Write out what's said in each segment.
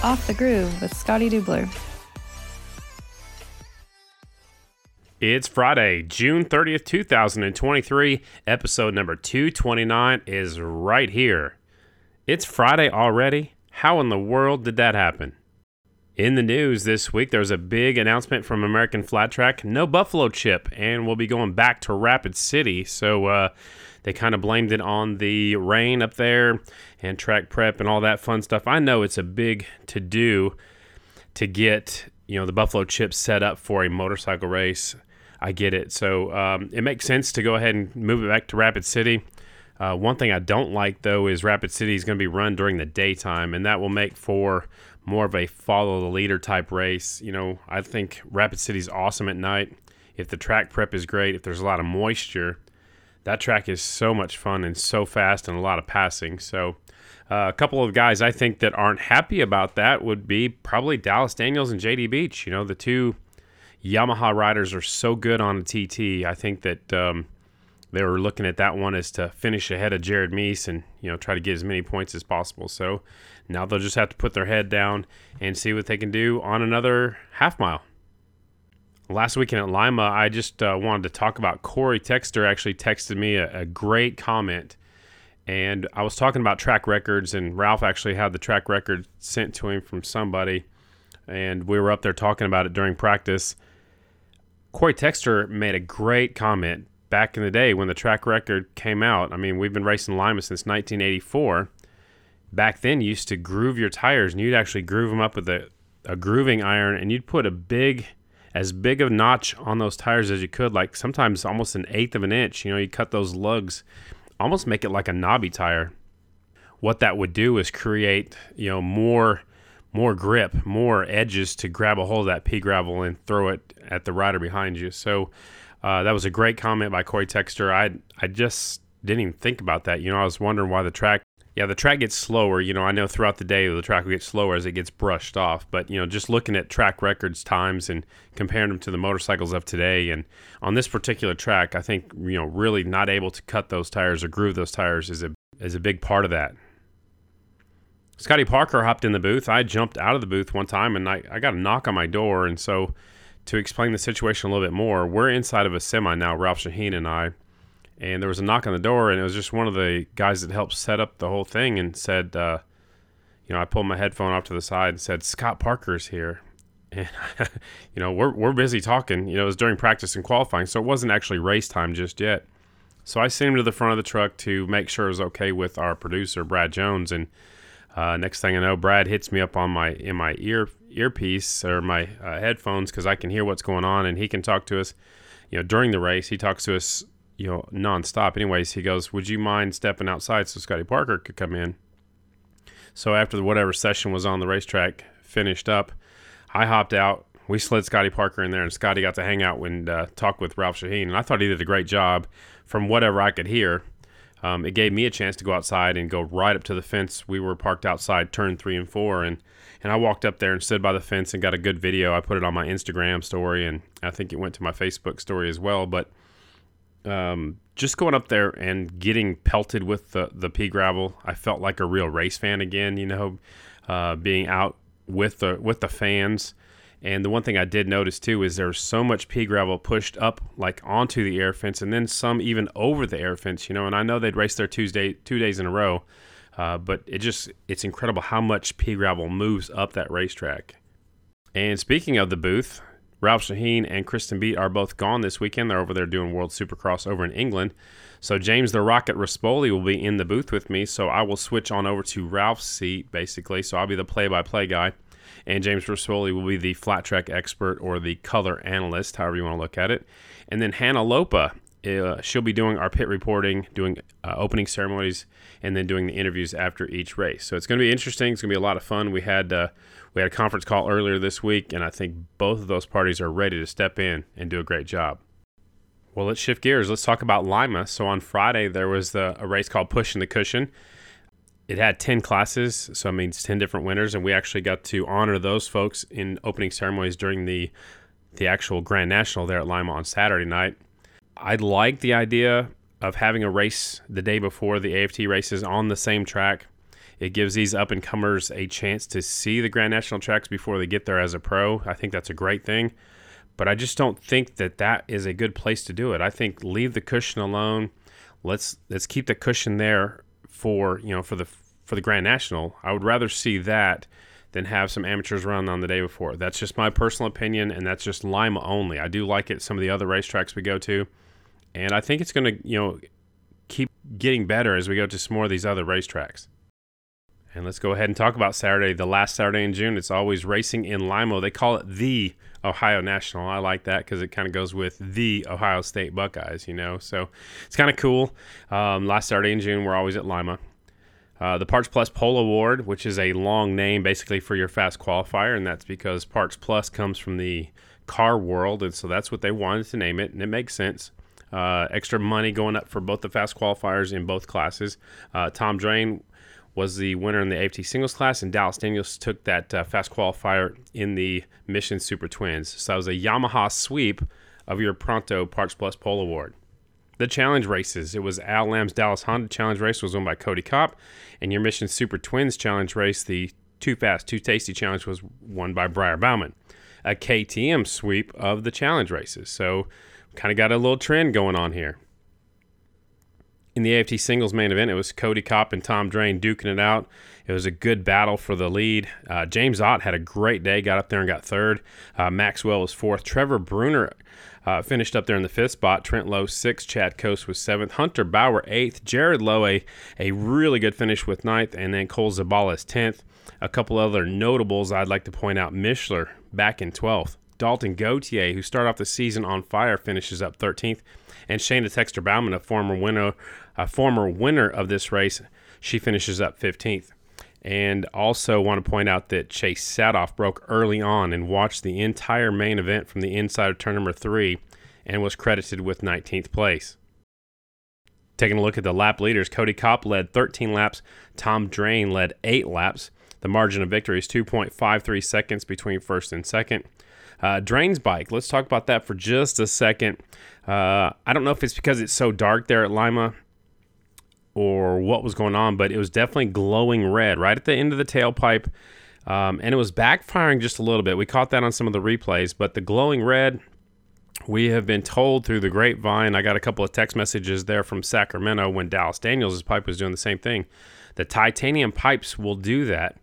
Off the Groove with Scotty Dubler. It's Friday, June 30th, 2023. Episode number 229 is right here. It's Friday already? How in the world did that happen? In the news this week, there was a big announcement from American Flat Track no Buffalo chip, and we'll be going back to Rapid City. So uh, they kind of blamed it on the rain up there and track prep and all that fun stuff. I know it's a big to do to get you know the Buffalo chip set up for a motorcycle race. I get it. So um, it makes sense to go ahead and move it back to Rapid City. Uh, one thing I don't like though is Rapid City is going to be run during the daytime, and that will make for more of a follow the leader type race. You know, I think Rapid City is awesome at night. If the track prep is great, if there's a lot of moisture, that track is so much fun and so fast and a lot of passing. So, uh, a couple of guys I think that aren't happy about that would be probably Dallas Daniels and JD Beach. You know, the two Yamaha riders are so good on a TT. I think that um, they were looking at that one as to finish ahead of Jared Mees and you know try to get as many points as possible. So now they'll just have to put their head down and see what they can do on another half mile. Last weekend at Lima, I just uh, wanted to talk about Cory Texter. Actually, texted me a, a great comment, and I was talking about track records, and Ralph actually had the track record sent to him from somebody, and we were up there talking about it during practice Cory Texter made a great comment back in the day when the track record came out. I mean, we've been racing Lima since 1984. Back then, you used to groove your tires, and you'd actually groove them up with a, a grooving iron, and you'd put a big, as big of a notch on those tires as you could, like sometimes almost an eighth of an inch. You know, you cut those lugs, almost make it like a knobby tire. What that would do is create, you know, more more grip, more edges to grab a hold of that pea gravel and throw it at the rider behind you. So uh, that was a great comment by Cory Texter. I I just didn't even think about that. You know, I was wondering why the track. Yeah, the track gets slower. You know, I know throughout the day the track will get slower as it gets brushed off. But you know, just looking at track records times and comparing them to the motorcycles of today, and on this particular track, I think you know really not able to cut those tires or groove those tires is a is a big part of that. Scotty Parker hopped in the booth. I jumped out of the booth one time and I, I got a knock on my door. And so, to explain the situation a little bit more, we're inside of a semi now, Ralph Shaheen and I. And there was a knock on the door, and it was just one of the guys that helped set up the whole thing and said, uh, you know, I pulled my headphone off to the side and said, Scott Parker's here. And, you know, we're, we're busy talking. You know, it was during practice and qualifying, so it wasn't actually race time just yet. So I sent him to the front of the truck to make sure it was okay with our producer, Brad Jones. And uh, next thing I know, Brad hits me up on my in my ear earpiece or my uh, headphones because I can hear what's going on, and he can talk to us. You know, during the race, he talks to us, you know, nonstop. Anyways, he goes, "Would you mind stepping outside so Scotty Parker could come in?" So after the, whatever session was on the racetrack finished up, I hopped out. We slid Scotty Parker in there, and Scotty got to hang out and uh, talk with Ralph Shaheen. And I thought he did a great job, from whatever I could hear um, it gave me a chance to go outside and go right up to the fence. We were parked outside turn three and four, and and I walked up there and stood by the fence and got a good video. I put it on my Instagram story, and I think it went to my Facebook story as well. But um, just going up there and getting pelted with the the pea gravel, I felt like a real race fan again. You know, uh, being out with the with the fans and the one thing I did notice too is there's so much pea gravel pushed up like onto the air fence, and then some even over the air fence. You know, and I know they'd race there Tuesday two days in a row, uh, but it just it's incredible how much pea gravel moves up that racetrack. And speaking of the booth, Ralph Shaheen and Kristen Beat are both gone this weekend. They're over there doing World Supercross over in England. So James the Rocket Rispoli will be in the booth with me. So I will switch on over to Ralph's seat basically. So I'll be the play-by-play guy and James Rispoli will be the flat track expert or the color analyst, however you want to look at it. And then Hannah Lopa, uh, she'll be doing our pit reporting, doing uh, opening ceremonies, and then doing the interviews after each race. So it's going to be interesting. It's going to be a lot of fun. We had uh, we had a conference call earlier this week, and I think both of those parties are ready to step in and do a great job. Well, let's shift gears. Let's talk about Lima. So on Friday there was the, a race called Pushing the Cushion it had 10 classes, so it means 10 different winners, and we actually got to honor those folks in opening ceremonies during the the actual Grand National there at Lima on Saturday night. I like the idea of having a race the day before the AFT races on the same track. It gives these up and comers a chance to see the Grand National tracks before they get there as a pro. I think that's a great thing. But I just don't think that that is a good place to do it. I think leave the cushion alone. Let's let's keep the cushion there for you know for the for the Grand National. I would rather see that than have some amateurs run on the day before. That's just my personal opinion, and that's just Lima only. I do like it some of the other racetracks we go to, and I think it's going to you know keep getting better as we go to some more of these other racetracks. And let's go ahead and talk about Saturday, the last Saturday in June. It's always racing in Lima. They call it the Ohio National. I like that because it kind of goes with the Ohio State Buckeyes, you know. So it's kind of cool. Um, last Saturday in June, we're always at Lima. Uh, the Parts Plus Pole Award, which is a long name basically for your fast qualifier, and that's because Parts Plus comes from the car world, and so that's what they wanted to name it, and it makes sense. Uh, extra money going up for both the fast qualifiers in both classes. Uh, Tom Drane was the winner in the AFT singles class, and Dallas Daniels took that uh, fast qualifier in the Mission Super Twins. So that was a Yamaha sweep of your Pronto Parts Plus Pole Award. The challenge races. It was Al Lamb's Dallas Honda Challenge race was won by Kody Kopp, and your Mission Super Twins Challenge race, the Too Fast, Too Tasty Challenge, was won by Briar Bauman. A KTM sweep of the challenge races. So kind of got a little trend going on here in the AFT singles main event, it was Kody Kopp and Tom Drane duking it out. It was a good battle for the lead. Uh, James Ott had a great day, got up there and got third. Uh, Max Whale was fourth. Trevor Brunner uh, finished up there in the fifth spot. Trent Lowe sixth. Chad Cose was seventh. Hunter Bauer eighth. Jared Lowe a, a really good finish with ninth, and then Cole Zabalas tenth. A couple other notables I'd like to point out: Mishler back in twelfth. Dalton Gauthier, who started off the season on fire, finishes up 13th. And Shayna Texter Bauman, a former winner, a former winner of this race, she finishes up 15th. And also want to point out that Chase Saathoff broke early on and watched the entire main event from the inside of turn number three and was credited with 19th place. Taking a look at the lap leaders, Kody Kopp led 13 laps, Tom Drane led 8 laps. The margin of victory is 2.53 seconds between first and second. Uh, Drane's bike. Let's talk about that for just a second. Uh, I don't know if it's because it's so dark there at Lima or what was going on, but it was definitely glowing red right at the end of the tailpipe. Um, and it was backfiring just a little bit. We caught that on some of the replays, but the glowing red, we have been told through the grapevine. I got a couple of text messages there from Sacramento when Dallas Daniels' pipe was doing the same thing. The titanium pipes will do that.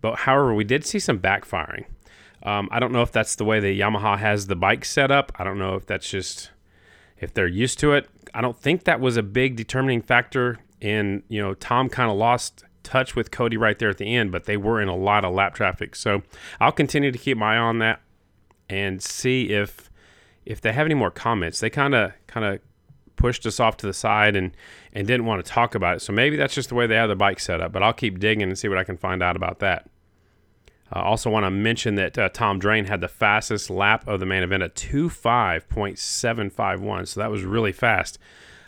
But however, we did see some backfiring. Um, I don't know if that's the way the Yamaha has the bike set up. I don't know if that's just if they're used to it. I don't think that was a big determining factor. In you know, Tom kind of lost touch with Kody right there at the end, but they were in a lot of lap traffic. So I'll continue to keep my eye on that and see if if they have any more comments. They kind of kind of pushed us off to the side and and didn't want to talk about it. So maybe that's just the way they have the bike set up. But I'll keep digging and see what I can find out about that. I uh, also want to mention that uh, Tom Drane had the fastest lap of the main event at 2.5.751. So that was really fast.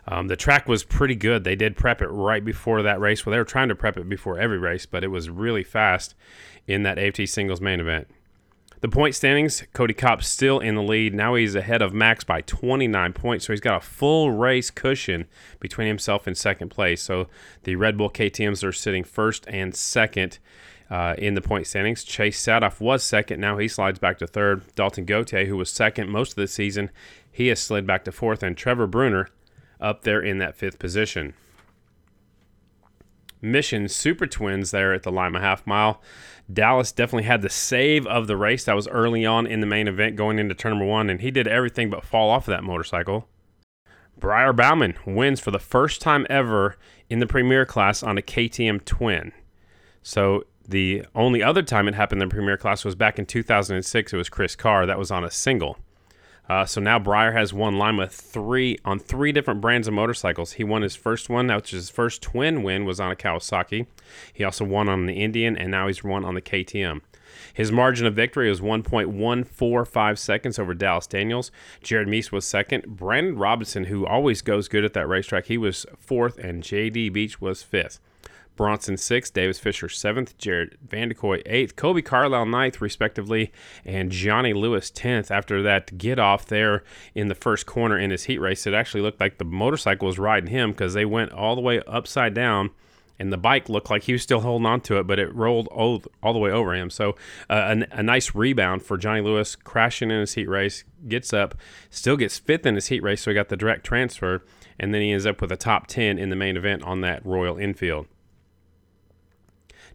Um, the track was pretty good. They did prep it right before that race. Well, they were trying to prep it before every race, but it was really fast in that AFT singles main event. The point standings Kody Kopp still in the lead. Now he's ahead of Max by 29 points. So he's got a full race cushion between himself and second place. So the Red Bull KTMs are sitting first and second uh, in the point standings. Chase Saathoff was second. Now he slides back to third. Dalton Gauthier, who was second most of the season, he has slid back to fourth. And Trevor Brunner up there in that fifth position. Mission Super Twins there at the Lima Half Mile. Dallas definitely had the save of the race. That was early on in the main event going into turn number one, and he did everything but fall off of that motorcycle. Briar Bauman wins for the first time ever in the Premier class on a KTM twin. So the only other time it happened in the Premier Class was back in 2006. It was Chris Carr. That was on a single. Uh, so now Briar has won Lima three on three different brands of motorcycles. He won his first one, which is his first twin win, was on a Kawasaki. He also won on the Indian, and now he's won on the KTM. His margin of victory was 1.145 seconds over Dallas Daniels. Jared Mees was second. Brandon Robinson, who always goes good at that racetrack, he was fourth, and JD Beach was fifth. Bronson sixth, Davis Fisher seventh, Jared Vandekoy eighth, Kolby Carlile ninth, respectively, and Johnny Lewis tenth. After that get off there in the first corner in his heat race, it actually looked like the motorcycle was riding him because they went all the way upside down and the bike looked like he was still holding on to it, but it rolled all, all the way over him. So uh, a, a, nice rebound for Johnny Lewis, crashing in his heat race, gets up, still gets fifth in his heat race, so he got the direct transfer, and then he ends up with a top 10 in the main event on that Royal Enfield.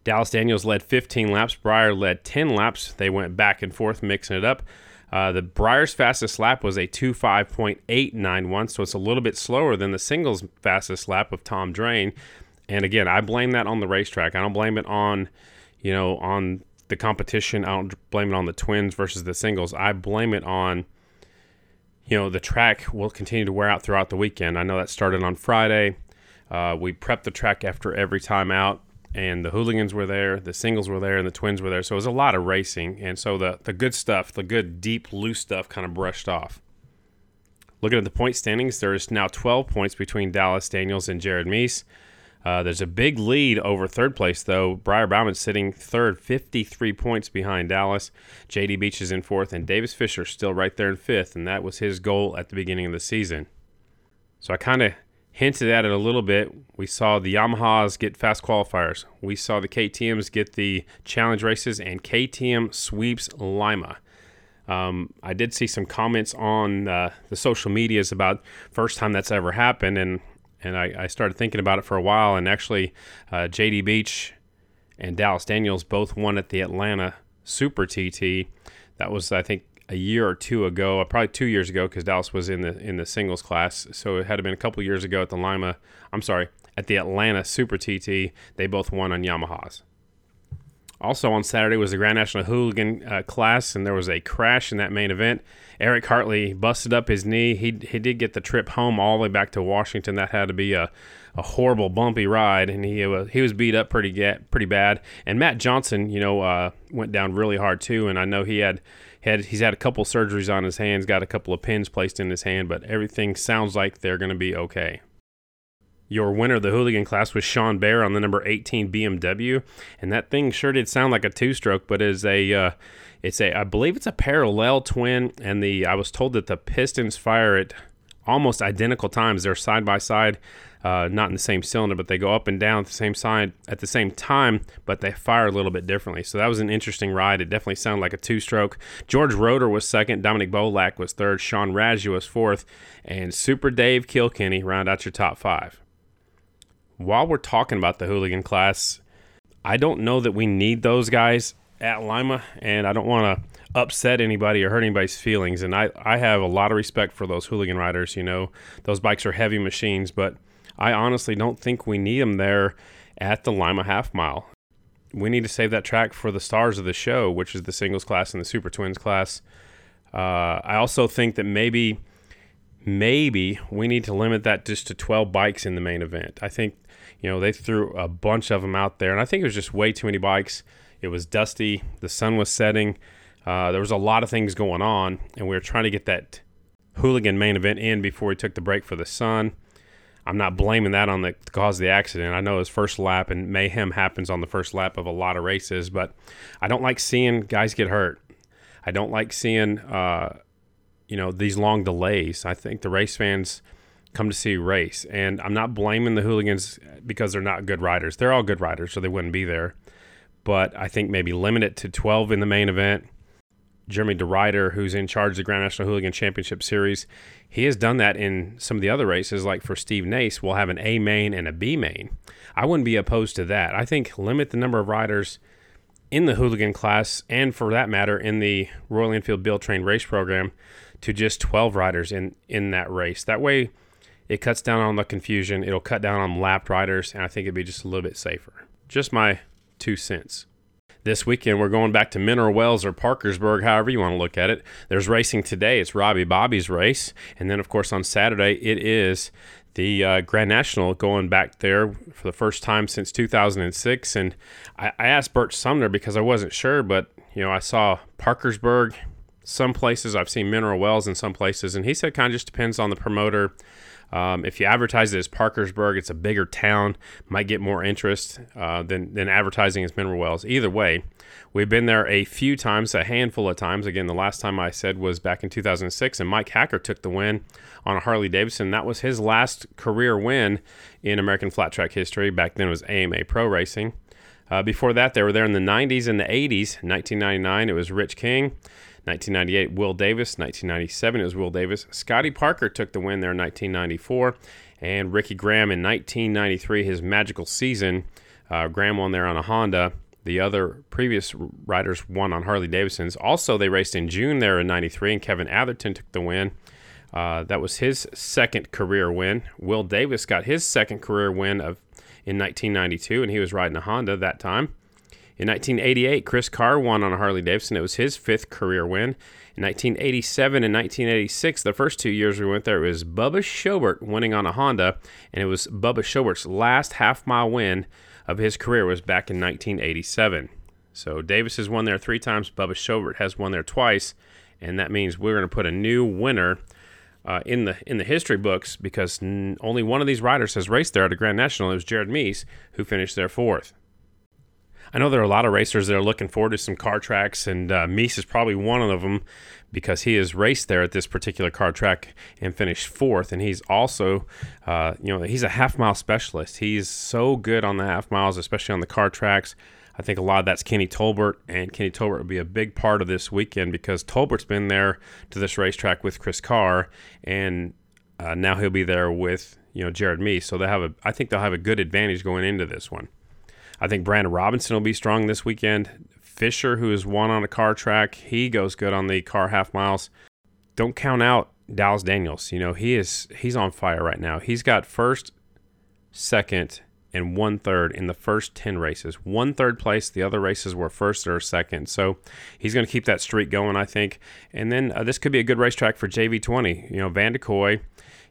Dallas Daniels led 15 laps. Briar led 10 laps. They went back and forth, mixing it up. Uh, the Briar's fastest lap was a 2.5.891, so it's a little bit slower than the singles fastest lap of Tom Drane. And again, I blame that on the racetrack. I don't blame it on, you know, on the competition. I don't blame it on the twins versus the singles. I blame it on, you know, the track will continue to wear out throughout the weekend. I know that started on Friday. Uh, we prep the track after every time out, and the hooligans were there, the singles were there, and the twins were there. So it was a lot of racing. And so the, the good stuff, the good, deep, loose stuff kind of brushed off. Looking at the point standings, there's now 12 points between Dallas Daniels and Jared Mees. Uh, there's a big lead over third place, though. Briar Bauman sitting third, 53 points behind Dallas. JD Beach is in fourth, and Davis Fisher still right there in fifth, and that was his goal at the beginning of the season. So I kind of hinted at it a little bit. We saw the Yamahas get fast qualifiers. We saw the KTMs get the challenge races, and KTM sweeps Lima. Um, I did see some comments on uh, the social medias about first time that's ever happened, and and I, I, started thinking about it for a while. And actually, uh, JD Beach and Dallas Daniels both won at the Atlanta Super TT. That was, I think, a year or two ago, uh, probably two years ago, because Dallas was in the in the singles class. So it had been a couple years ago at the Lima. I'm sorry, at the Atlanta Super TT. They both won on Yamahas. Also on Saturday was the Grand National Hooligan uh, class, and there was a crash in that main event. Eric Hartley busted up his knee. He, he did get the trip home all the way back to Washington. That had to be a, a horrible, bumpy ride, and he uh, he was beat up pretty get, pretty bad. And Matt Johnson, you know, uh, went down really hard too. And I know he had had he's had a couple surgeries on his hands, got a couple of pins placed in his hand, but everything sounds like they're going to be okay. Your winner of the hooligan class was Sean Bear on the number 18 BMW, and that thing sure did sound like a two-stroke, but is a uh, it's a I believe it's a parallel twin, and the I was told that the pistons fire at almost identical times. They're side by side, uh, not in the same cylinder, but they go up and down at the same side at the same time, but they fire a little bit differently. So that was an interesting ride. It definitely sounded like a two-stroke. George Roeder was second, Dominic Bolak was third, Sean Raggio was fourth, and Super Dave Kilkenny round out your top five while we're talking about the hooligan class, I don't know that we need those guys at Lima, and I don't want to upset anybody or hurt anybody's feelings. And I, I have a lot of respect for those hooligan riders. You know, those bikes are heavy machines, but I honestly don't think we need them there at the Lima half mile. We need to save that track for the stars of the show, which is the singles class and the super twins class. Uh, I also think that maybe maybe we need to limit that just to 12 bikes in the main event. I think you know, they threw a bunch of them out there, and I think it was just way too many bikes. It was dusty, the sun was setting, uh, there was a lot of things going on, and we were trying to get that hooligan main event in before we took the break for the sun. I'm not blaming that on the cause of the accident. I know his first lap and mayhem happens on the first lap of a lot of races, but I don't like seeing guys get hurt. I don't like seeing, uh, you know, these long delays. I think the race fans come to see race. And I'm not blaming the hooligans because they're not good riders. They're all good riders, so they wouldn't be there. But I think maybe limit it to 12 in the main event. Jeremy DeRider, who's in charge of the Grand National Hooligan Championship Series, he has done that in some of the other races. Like for Steve Nace, we'll have an A main and a B main. I wouldn't be opposed to that. I think limit the number of riders in the hooligan class, and for that matter, in the Royal Enfield Build Train race program, to just 12 riders in in that race. That way, it cuts down on the confusion. It'll cut down on lapped riders, and I think it'd be just a little bit safer. Just my two cents. This weekend, we're going back to Mineral Wells or Parkersburg, however you want to look at it. There's racing today. It's Robbie Bobby's race. And then, of course, on Saturday, it is the uh, Grand National going back there for the first time since 2006. And I, I asked Bert Sumner because I wasn't sure, but, you know, I saw Parkersburg some places. I've seen Mineral Wells in some places. And he said kind of just depends on the promoter Um, if you advertise it as Parkersburg, it's a bigger town, might get more interest uh, than, than advertising as Mineral Wells. Either way, we've been there a few times, a handful of times. Again, the last time I said was back in 2006, and Mike Hacker took the win on a Harley Davidson. That was his last career win in American flat track history. Back then it was AMA Pro Racing. Uh, before that, they were there in the 90s and the 80s. 1999, it was Rich King. 1998, Will Davis. 1997, it was Will Davis. Scotty Parker took the win there in 1994. And Ricky Graham in 1993, his magical season. Uh, Graham won there on a Honda. The other previous riders won on Harley Davidsons. Also, they raced in June there in 93, and Kevin Atherton took the win. Uh, that was his second career win. Will Davis got his second career win of in 1992, and he was riding a Honda that time. In 1988, Chris Carr won on a Harley Davidson. It was his fifth career win. In 1987 and 1986, the first two years we went there, it was Bubba Shobert winning on a Honda, and it was Bubba Shobert's last half mile win of his career was back in 1987. So Davis has won there three times. Bubba Shobert has won there twice, and that means we're going to put a new winner uh, in the in the history books because n- only one of these riders has raced there at a Grand National. It was Jared Mees who finished there fourth. I know there are a lot of racers that are looking forward to some car tracks, and uh, Mees is probably one of them because he has raced there at this particular car track and finished fourth. And he's also, uh, you know, he's a half mile specialist. He's so good on the half miles, especially on the car tracks. I think a lot of that's Kenny Tolbert, and Kenny Tolbert will be a big part of this weekend because Tolbert's been there to this racetrack with Chris Carr, and uh, now he'll be there with you know Jared Mees. So they have a, I think they'll have a good advantage going into this one. I think Brandon Robinson will be strong this weekend. Fisher, who has won on a car track, he goes good on the car half miles. Don't count out Dallas Daniels. You know, he is he's on fire right now. He's got first, second, and one third in the first 10 races. One third place, the other races were first or second. So he's going to keep that streak going, I think. And then uh, this could be a good racetrack for JV20. You know, Van de Kooi,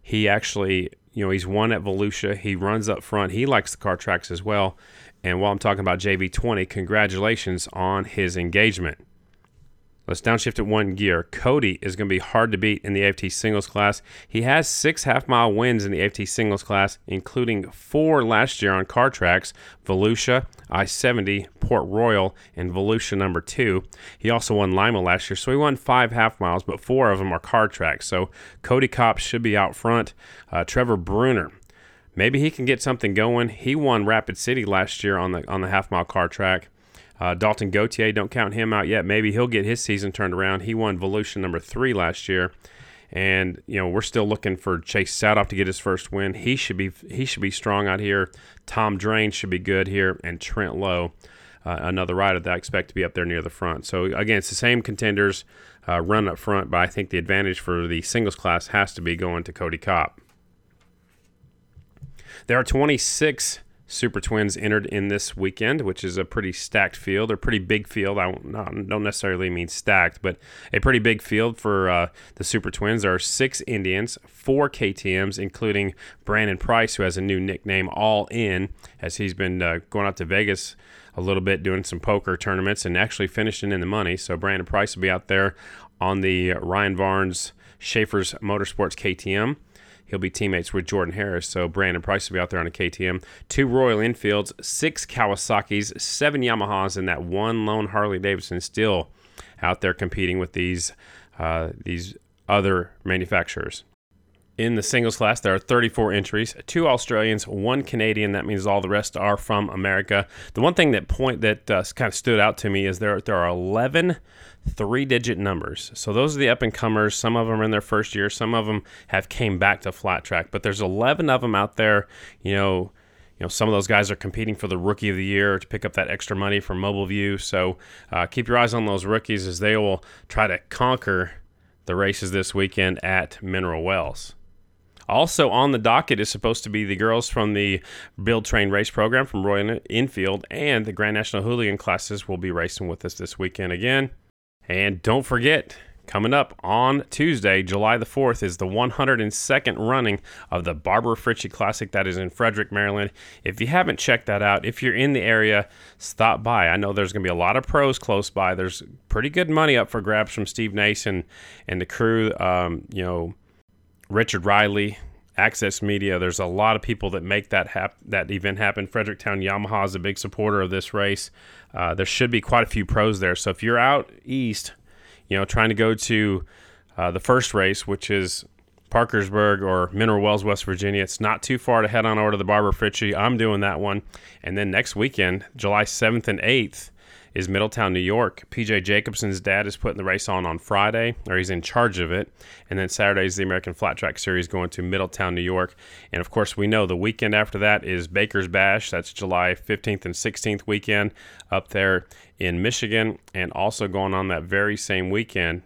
he actually, you know, he's won at Volusia. He runs up front. He likes the car tracks as well. And while I'm talking about JV20, congratulations on his engagement. Let's downshift it one gear. Kody is going to be hard to beat in the AFT singles class. He has six half mile wins in the AFT singles class, including four last year on car tracks Volusia, I 70, Port Royal, and Volusia number two. He also won Lima last year, so he won five half miles, but four of them are car tracks. So Kody Kopp should be out front. Uh, Trevor Brunner maybe he can get something going. He won Rapid City last year on the on the half mile car track. Uh, Dalton Gauthier, don't count him out yet. Maybe he'll get his season turned around. He won Volusia number three last year, and you know we're still looking for Chase Saathoff to get his first win. He should be he should be strong out here. Tom Drane should be good here, and Trent Lowe, uh, another rider that I expect to be up there near the front. So again, it's the same contenders uh, run up front, but I think the advantage for the singles class has to be going to Kody Kopp. There are 26 Super Twins entered in this weekend, which is a pretty stacked field, or pretty big field. I don't, necessarily mean stacked, but a pretty big field for uh, the Super Twins. There are six Indians, four KTMs, including Brandon Price, who has a new nickname, All In, as he's been uh, going out to Vegas a little bit, doing some poker tournaments, and actually finishing in the money. So Brandon Price will be out there on the Ryan Varnes Schaefer's Motorsports KTM. He'll be teammates with Jordan Harris, so Brandon Price will be out there on a KTM. Two Royal Enfields, six Kawasaki's, seven Yamahas, and that one lone Harley Davidson still out there competing with these uh, these other manufacturers. In the singles class, there are 34 entries, two Australians, one Canadian. That means all the rest are from America. The one thing that point that uh, kind of stood out to me is there there are 11 three-digit numbers. So those are the up and comers. Some of them are in their first year. Some of them have came back to flat track. But there's 11 of them out there. You know, you know, some of those guys are competing for the rookie of the year to pick up that extra money from Mobile View. So uh, keep your eyes on those rookies as they will try to conquer the races this weekend at Mineral Wells. Also on the docket is supposed to be the girls from the Build Train Race program from Royal Enfield, and the Grand National Hooligan classes will be racing with us this weekend again. And don't forget, coming up on Tuesday, July the 4th, is the 102nd running of the Barbara Fritchie Classic that is in Frederick, Maryland. If you haven't checked that out, if you're in the area, stop by. I know there's going to be a lot of pros close by. There's pretty good money up for grabs from Steve Nason and the crew. Um, you know, Richard Riley, Access Media. There's a lot of people that make that hap- that event happen. Fredericktown Yamaha is a big supporter of this race. Uh, there should be quite a few pros there. So if you're out east, you know, trying to go to uh, the first race, which is Parkersburg or Mineral Wells, West Virginia. It's not too far to head on over to the Barbara Fritchie. I'm doing that one. And then next weekend, July 7th and 8th, is Middletown, New York. PJ Jacobsen's dad is putting the race on on Friday, or he's in charge of it. And then Saturday is the American Flat Track Series going to Middletown, New York. And of course, we know the weekend after that is Baker's Bash. That's July 15th and 16th weekend up there in Michigan. And also going on that very same weekend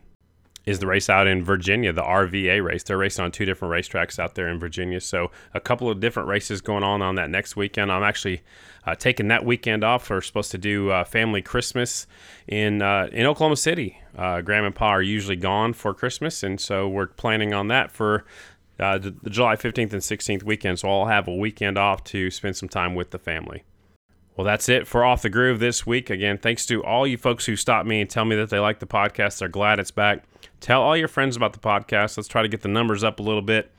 is the race out in Virginia, the RVA race. They're racing on two different racetracks out there in Virginia. So a couple of different races going on on that next weekend. I'm actually uh, taking that weekend off. We're supposed to do uh, family Christmas in uh, in Oklahoma City. Uh, Grandma and Pa are usually gone for Christmas, and so we're planning on that for. Uh, the, the July 15th and 16th weekend, so I'll have a weekend off to spend some time with the family. Well, that's it for Off the Groove this week. Again, thanks to all you folks who stop me and tell me that they like the podcast. They're glad it's back. Tell all your friends about the podcast. Let's try to get the numbers up a little bit.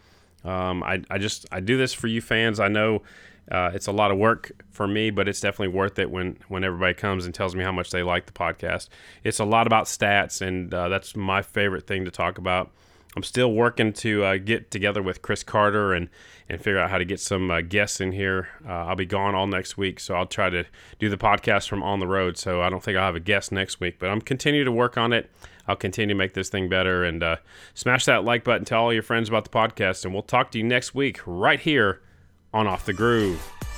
Um, I, I just I do this for you fans. I know uh, it's a lot of work for me, but it's definitely worth it when when everybody comes and tells me how much they like the podcast. It's a lot about stats, and uh, that's my favorite thing to talk about. I'm still working to uh, get together with Chris Carter and and figure out how to get some uh, guests in here. Uh, I'll be gone all next week, so I'll try to do the podcast from on the road. So I don't think I'll have a guest next week, but I'm continue to work on it. I'll continue to make this thing better and uh, smash that like button. Tell all your friends about the podcast, and we'll talk to you next week right here on Off the Groove.